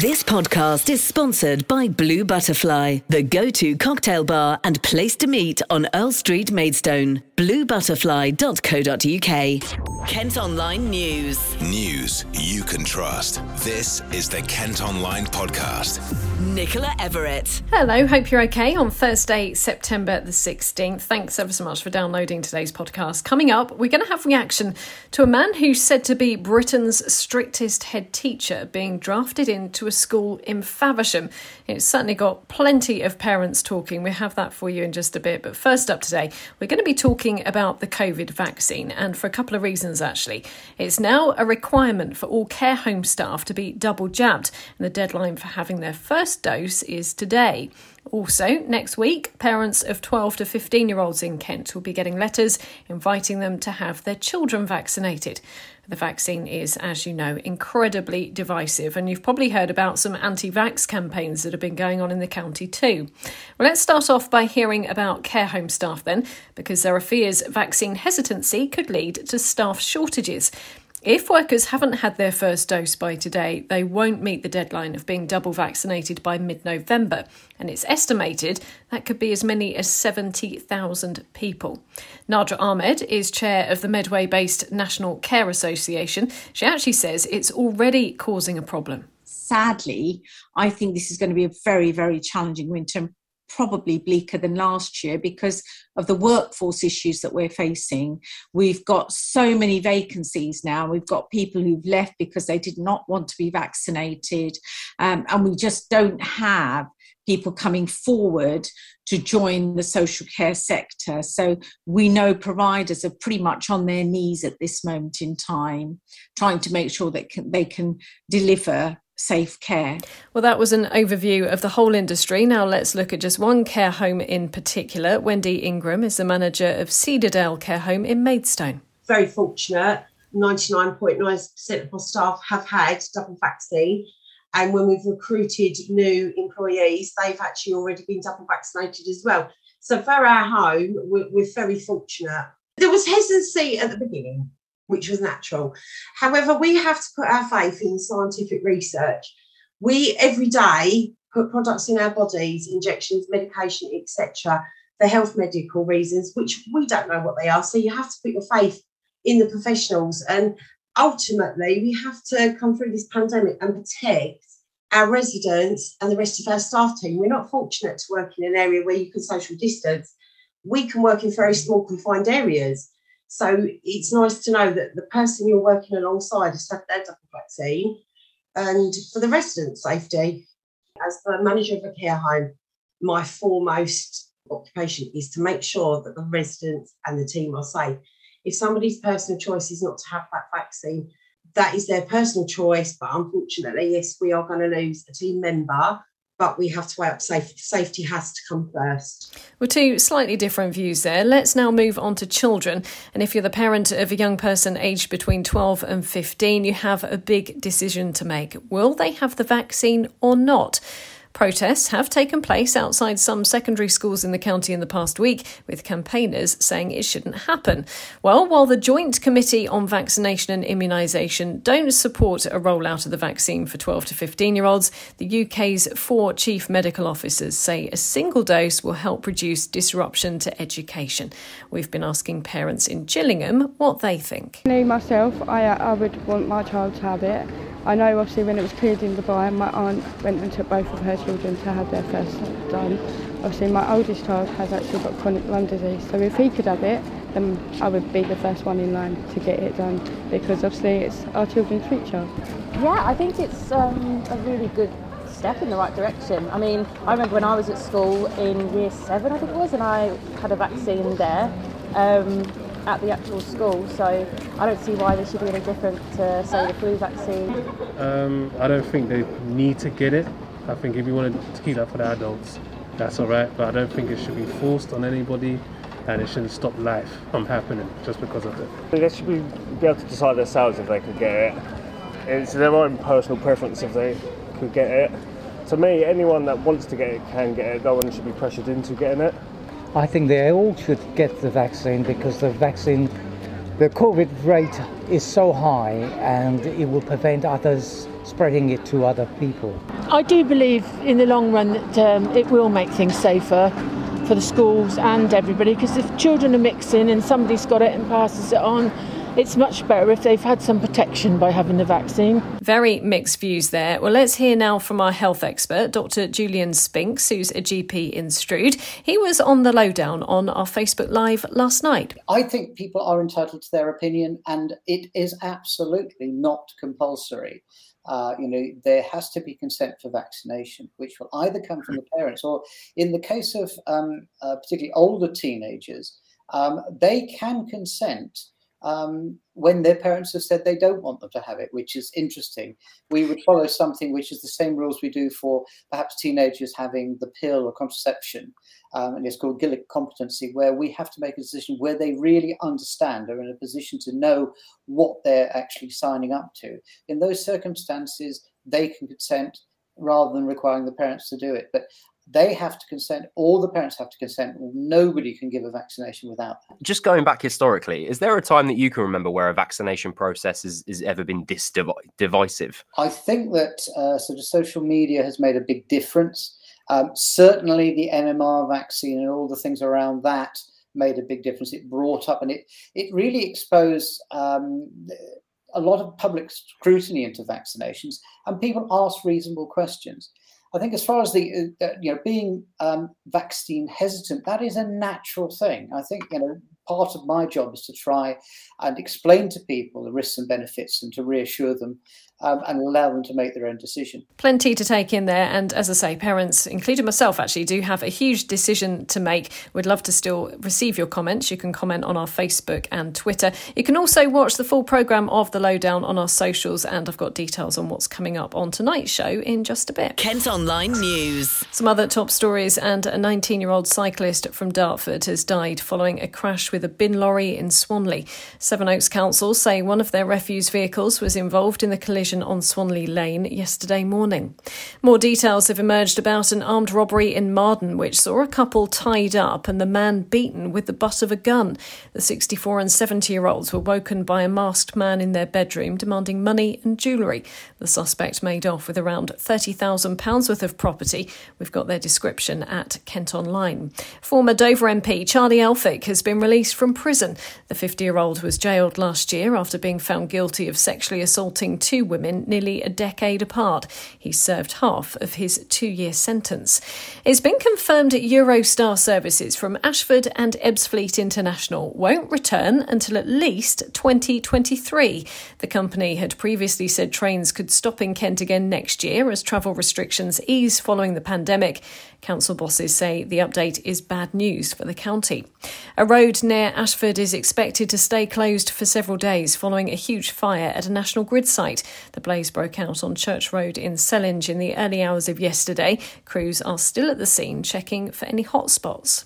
This podcast is sponsored by Blue Butterfly, the go to cocktail bar and place to meet on Earl Street, Maidstone. BlueButterfly.co.uk. Kent Online News. News you can trust. This is the Kent Online Podcast. Nicola Everett. Hello, hope you're okay on Thursday, September the 16th. Thanks ever so much for downloading today's podcast. Coming up, we're going to have reaction to a man who's said to be Britain's strictest head teacher being drafted into a school in Faversham. It's certainly got plenty of parents talking. We'll have that for you in just a bit. But first up today, we're going to be talking about the COVID vaccine, and for a couple of reasons actually. It's now a requirement for all care home staff to be double jabbed, and the deadline for having their first dose is today. Also, next week, parents of 12 to 15 year olds in Kent will be getting letters inviting them to have their children vaccinated. The vaccine is, as you know, incredibly divisive, and you've probably heard about some anti vax campaigns that have been going on in the county too. Well, let's start off by hearing about care home staff then, because there are fears vaccine hesitancy could lead to staff shortages. If workers haven't had their first dose by today, they won't meet the deadline of being double vaccinated by mid November, and it's estimated that could be as many as 70,000 people. Nadra Ahmed is chair of the Medway based National Care Association. She actually says it's already causing a problem. Sadly, I think this is going to be a very, very challenging winter probably bleaker than last year because of the workforce issues that we're facing. We've got so many vacancies now. We've got people who've left because they did not want to be vaccinated, um, and we just don't have people coming forward to join the social care sector. So we know providers are pretty much on their knees at this moment in time, trying to make sure that they can deliver safe care. Well, that was an overview of the whole industry. Now let's look at just one care home in particular. Wendy Ingram is the manager of Cedardale Care Home in Maidstone. Very fortunate. 99.9% of our staff have had double vaccine. And when we've recruited new employees, they've actually already been double vaccinated as well. So for our home, we're, we're very fortunate. There was hesitancy at the beginning which was natural. However, we have to put our faith in scientific research. We every day put products in our bodies, injections, medication, etc., for health medical reasons, which we don't know what they are. So you have to put your faith in the professionals. And ultimately, we have to come through this pandemic and protect our residents and the rest of our staff team. We're not fortunate to work in an area where you can social distance. We can work in very small confined areas. So it's nice to know that the person you're working alongside has had their double vaccine. And for the resident safety, as the manager of a care home, my foremost occupation is to make sure that the residents and the team are safe. If somebody's personal choice is not to have that vaccine, that is their personal choice. But unfortunately, yes, we are going to lose a team member but we have to weigh up safety. Safety has to come first. Well, two slightly different views there. Let's now move on to children. And if you're the parent of a young person aged between 12 and 15, you have a big decision to make. Will they have the vaccine or not? Protests have taken place outside some secondary schools in the county in the past week, with campaigners saying it shouldn't happen. Well, while the Joint Committee on Vaccination and Immunisation don't support a rollout of the vaccine for 12 to 15 year olds, the UK's four chief medical officers say a single dose will help reduce disruption to education. We've been asking parents in Gillingham what they think. Me, myself, I, I would want my child to have it. I know obviously when it was cleared in Dubai, my aunt went and took both of her children to have their first done. Obviously my oldest child has actually got chronic lung disease, so if he could have it, then I would be the first one in line to get it done because obviously it's our children's future. Yeah, I think it's um, a really good step in the right direction. I mean, I remember when I was at school in year seven, I think it was, and I had a vaccine there. Um, at the actual school. So I don't see why they should be any different to, say, the flu vaccine. Um, I don't think they need to get it. I think if you want to keep that for the adults, that's all right. But I don't think it should be forced on anybody and it shouldn't stop life from happening just because of it. They should be, be able to decide themselves if they could get it. It's their own personal preference if they could get it. To me, anyone that wants to get it can get it. No one should be pressured into getting it. I think they all should get the vaccine because the vaccine, the COVID rate is so high and it will prevent others spreading it to other people. I do believe in the long run that um, it will make things safer for the schools and everybody because if children are mixing and somebody's got it and passes it on, it's much better if they've had some protection by having the vaccine. Very mixed views there. Well, let's hear now from our health expert, Dr. Julian Spinks, who's a GP in Strood. He was on the lowdown on our Facebook Live last night. I think people are entitled to their opinion, and it is absolutely not compulsory. Uh, you know, there has to be consent for vaccination, which will either come from the parents or, in the case of um, uh, particularly older teenagers, um, they can consent um, when their parents have said they don't want them to have it, which is interesting. We would follow something which is the same rules we do for perhaps teenagers having the pill or contraception, um, and it's called Gillick competency, where we have to make a decision where they really understand, are in a position to know what they're actually signing up to. In those circumstances, they can consent rather than requiring the parents to do it. But they have to consent, all the parents have to consent. Nobody can give a vaccination without that. Just going back historically, is there a time that you can remember where a vaccination process has, has ever been this divisive? I think that uh, sort of social media has made a big difference. Um, certainly, the MMR vaccine and all the things around that made a big difference. It brought up and it it really exposed um, a lot of public scrutiny into vaccinations, and people asked reasonable questions. I think as far as the uh, you know being um, vaccine hesitant, that is a natural thing. I think you know part of my job is to try and explain to people the risks and benefits and to reassure them um, and allow them to make their own decision. Plenty to take in there. And as I say, parents, including myself, actually do have a huge decision to make. We'd love to still receive your comments. You can comment on our Facebook and Twitter. You can also watch the full programme of The Lowdown on our socials. And I've got details on what's coming up on tonight's show in just a bit. Kent Online News. Some other top stories. And a 19 year old cyclist from Dartford has died following a crash with a bin lorry in Swanley. Sevenoaks Council say one of their refuse vehicles was involved in the collision on Swanley Lane yesterday morning. More details have emerged about an armed robbery in Marden, which saw a couple tied up and the man beaten with the butt of a gun. The 64 and 70 year olds were woken by a masked man in their bedroom demanding money and jewellery. The suspect made off with around £30,000 worth of property. We've got their description at Kent Online. Former Dover MP Charlie Elphicke has been released from prison. The 50 year old was jailed last year after being found guilty of sexually assaulting two women nearly a decade apart. He served half of his two year sentence. It's been confirmed Eurostar services from Ashford and Ebbsfleet International won't return until at least 2023. The company had previously said trains could stop in Kent again next year as travel restrictions ease following the pandemic. Council bosses say the update is bad news for the county. A road near Ashford is expected to stay closed for several days following a huge fire at a National Grid site. The blaze broke out on Church Road in Sellindge in the early hours of yesterday. Crews are still at the scene checking for any hotspots.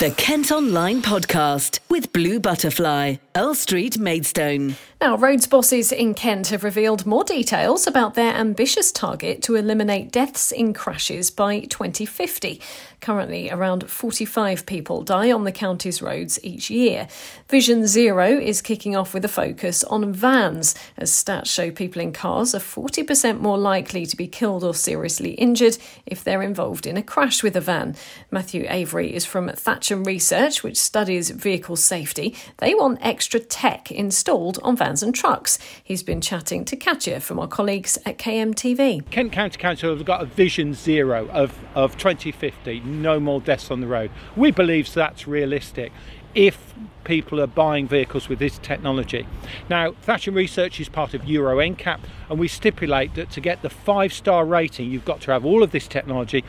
The Kent Online Podcast with Blue Butterfly, Earl Street, Maidstone. Now, roads bosses in Kent have revealed more details about their ambitious target to eliminate deaths in crashes by 2050. Currently, around 45 people die on the county's roads each year. Vision Zero is kicking off with a focus on vans, as stats show people in cars are 40% more likely to be killed or seriously injured if they're involved in a crash with a van. Matthew Avery is from Thatcham Research, which studies vehicle safety. They want extra tech installed on vans and trucks. He's been chatting to Katya from our colleagues at KMTV. Kent County Council have got a vision zero of, of 2050, no more deaths on the road. We believe that's realistic if people are buying vehicles with this technology. Now, Thatcham Research is part of Euro NCAP, and we stipulate that to get the five star rating, you've got to have all of this technology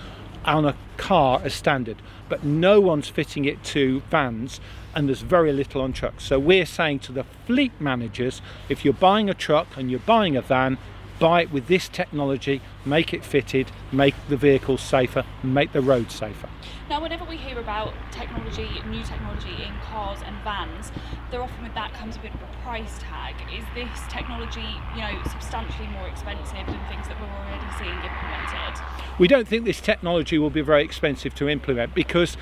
on a car as standard, but no one's fitting it to vans and there's very little on trucks. So we're saying to the fleet managers, if you're buying a truck and you're buying a van, buy it with this technology, make it fitted, make the vehicles safer, make the roads safer. Now, whenever we hear about technology, new technology in cars and vans, there often with that comes a bit of a price tag. Is this technology, you know, substantially more expensive than things that we're already seeing implemented? We don't think this technology will be very expensive to implement because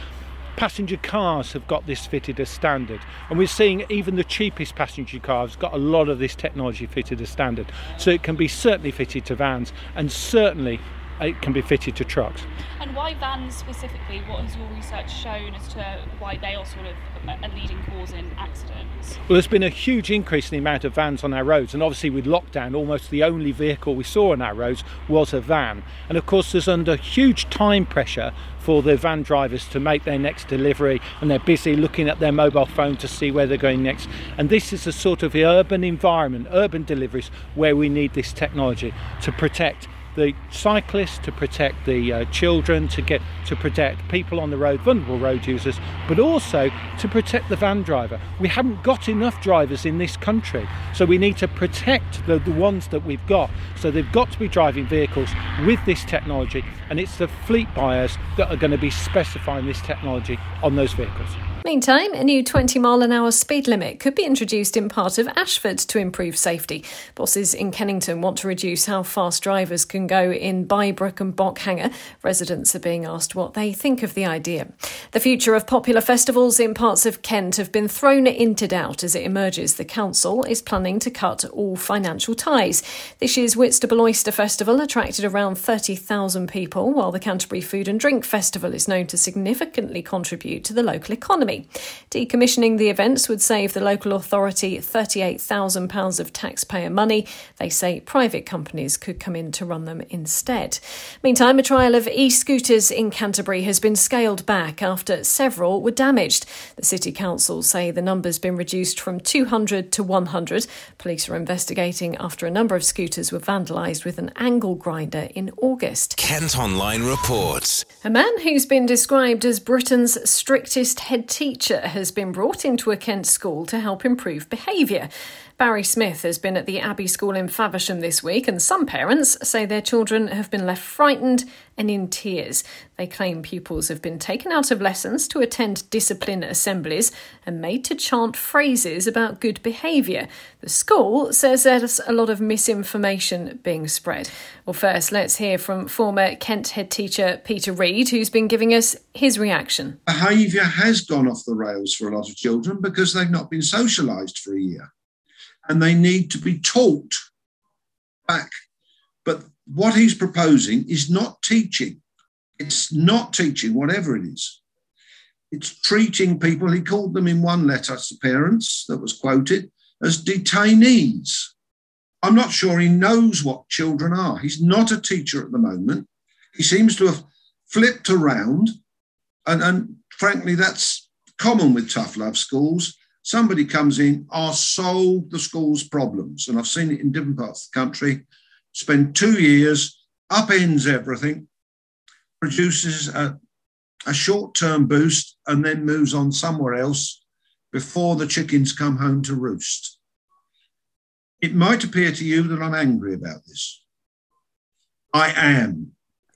Passenger cars have got this fitted as standard, and we're seeing even the cheapest passenger cars got a lot of this technology fitted as standard. So it can be certainly fitted to vans, and certainly it can be fitted to trucks. And why vans specifically? What has your research shown as to why they are sort of a leading cause in accidents? Well, there's been a huge increase in the amount of vans on our roads, and obviously with lockdown, almost the only vehicle we saw on our roads was a van. And of course, there's under huge time pressure for the van drivers to make their next delivery, and they're busy looking at their mobile phone to see where they're going next. And this is a sort of urban environment, urban deliveries, where we need this technology to protect the cyclists, to protect the uh, children, to get to protect people on the road, vulnerable road users, but also to protect the van driver. We haven't got enough drivers in this country, so we need to protect the, the ones that we've got. So they've got to be driving vehicles with this technology, and it's the fleet buyers that are going to be specifying this technology on those vehicles. Meantime, a new 20 mile an hour speed limit could be introduced in part of Ashford to improve safety. Bosses in Kennington want to reduce how fast drivers can go in Bybrook and Bockhanger. Residents are being asked what they think of the idea. The future of popular festivals in parts of Kent have been thrown into doubt as it emerges the council is planning to cut all financial ties. This year's Whitstable Oyster Festival attracted around 30,000 people, while the Canterbury Food and Drink Festival is known to significantly contribute to the local economy. Decommissioning the events would save the local authority £38,000 of taxpayer money. They say private companies could come in to run them instead. Meantime, a trial of e scooters in Canterbury has been scaled back after several were damaged. The City Council say the number's been reduced from 200 to 100. Police are investigating after a number of scooters were vandalised with an angle grinder in August. Kent Online reports. A man who's been described as Britain's strictest head teacher teacher has been brought into a Kent school to help improve behaviour. Barry Smith has been at the Abbey School in Faversham this week, and some parents say their children have been left frightened and in tears. They claim pupils have been taken out of lessons to attend discipline assemblies and made to chant phrases about good behaviour. The school says there's a lot of misinformation being spread. Well, first, let's hear from former Kent head teacher Peter Reid, who's been giving us his reaction. Behaviour has gone off the rails for a lot of children because they've not been socialised for a year and they need to be taught back. But what he's proposing is not teaching. It's not teaching, whatever it is. It's treating people, he called them in one letter to parents that was quoted as detainees. I'm not sure he knows what children are. He's not a teacher at the moment. He seems to have flipped around. And, and frankly, that's common with tough love schools. Somebody comes in, I'll solve the school's problems. And I've seen it in different parts of the country. Spend two years, upends everything, produces a, a short term boost, and then moves on somewhere else before the chickens come home to roost. It might appear to you that I'm angry about this. I am.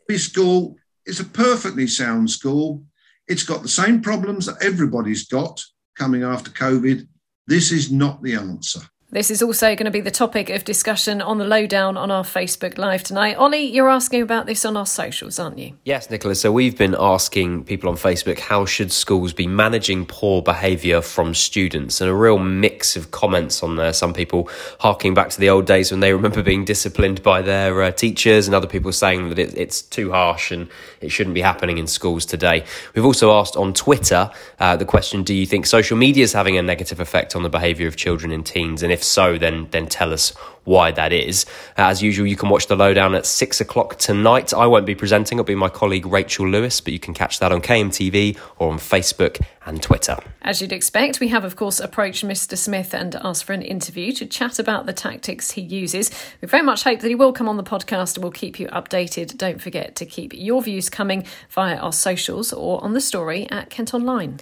This school is a perfectly sound school. It's got the same problems that everybody's got coming after COVID. This is not the answer. This is also going to be the topic of discussion on the lowdown on our Facebook Live tonight. Ollie, you're asking about this on our socials, aren't you? Yes, Nicholas. So we've been asking people on Facebook how should schools be managing poor behaviour from students, and a real mix of comments on there. Some people harking back to the old days when they remember being disciplined by their uh, teachers, and other people saying that it, it's too harsh and it shouldn't be happening in schools today. We've also asked on Twitter uh, the question: Do you think social media is having a negative effect on the behaviour of children and teens? And if so, then then tell us why that is. Uh, as usual, you can watch the lowdown at six o'clock tonight. I won't be presenting; it'll be my colleague Rachel Lewis, but you can catch that on KMTV or on Facebook and Twitter. As you'd expect, we have of course approached Mr. Smith and asked for an interview to chat about the tactics he uses. We very much hope that he will come on the podcast and we'll keep you updated. Don't forget to keep your views coming via our socials or on the story at Kent Online.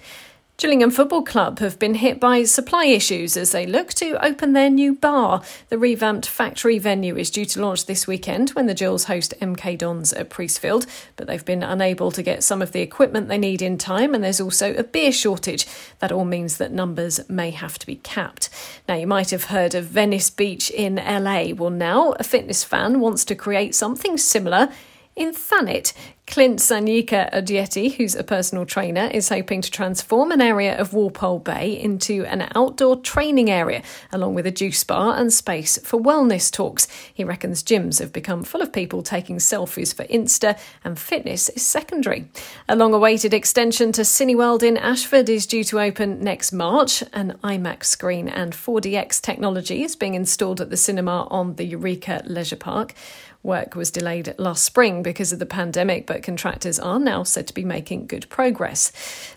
Gillingham Football Club have been hit by supply issues as they look to open their new bar. The revamped factory venue is due to launch this weekend when the Gills host MK Dons at Priestfield, but they've been unable to get some of the equipment they need in time, and there's also a beer shortage. That all means that numbers may have to be capped. Now, you might have heard of Venice Beach in LA. Well, now a fitness fan wants to create something similar In Thanet, Clint Sanyika Odieti, who's a personal trainer, is hoping to transform an area of Walpole Bay into an outdoor training area, along with a juice bar and space for wellness talks. He reckons gyms have become full of people taking selfies for Insta, and fitness is secondary. A long awaited extension to Cineworld in Ashford is due to open next March. An IMAX screen and 4DX technology is being installed at the cinema on the Eureka Leisure Park. Work was delayed last spring because of the pandemic, but contractors are now said to be making good progress.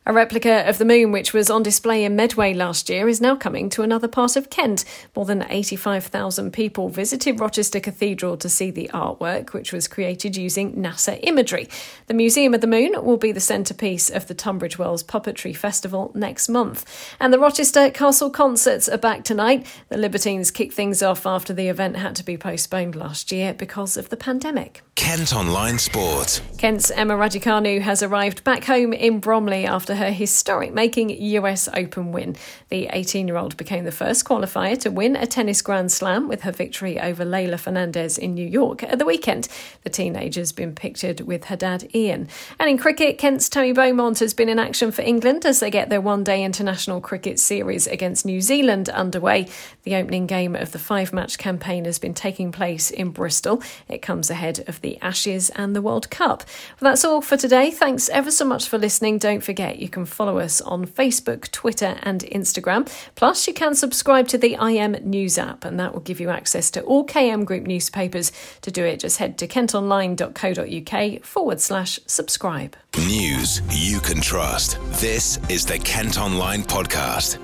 A replica of the moon, which was on display in Medway last year, is now coming to another part of Kent. More than 85,000 people visited Rochester Cathedral to see the artwork, which was created using NASA imagery. The Museum of the Moon will be the centrepiece of the Tunbridge Wells Puppetry Festival next month. And the Rochester Castle concerts are back tonight. The Libertines kick things off after the event had to be postponed last year because of the pandemic. Kent Online Sport. Kent's Emma Raducanu has arrived back home in Bromley after her historic making US Open win. The 18 year old became the first qualifier to win a tennis Grand Slam with her victory over Leylah Fernandez in New York at the weekend. The teenager's been pictured with her dad Ian. And in cricket, Kent's Tammy Beaumont has been in action for England as they get their one day international cricket series against New Zealand underway. The opening game of the five match campaign has been taking place in Bristol. It comes ahead of the Ashes and the World Cup. Well, that's all for today. Thanks ever so much for listening. Don't forget you can follow us on Facebook, Twitter, and Instagram. Plus, you can subscribe to the IM News app, and that will give you access to all KM Group newspapers. To do it, just head to kentonline.co.uk forward slash subscribe. News you can trust. This is the Kent Online Podcast.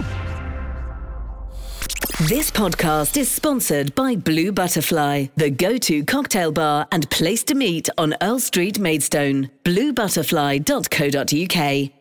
This podcast is sponsored by Blue Butterfly, the go to cocktail bar and place to meet on Earl Street, Maidstone. BlueButterfly.co.uk.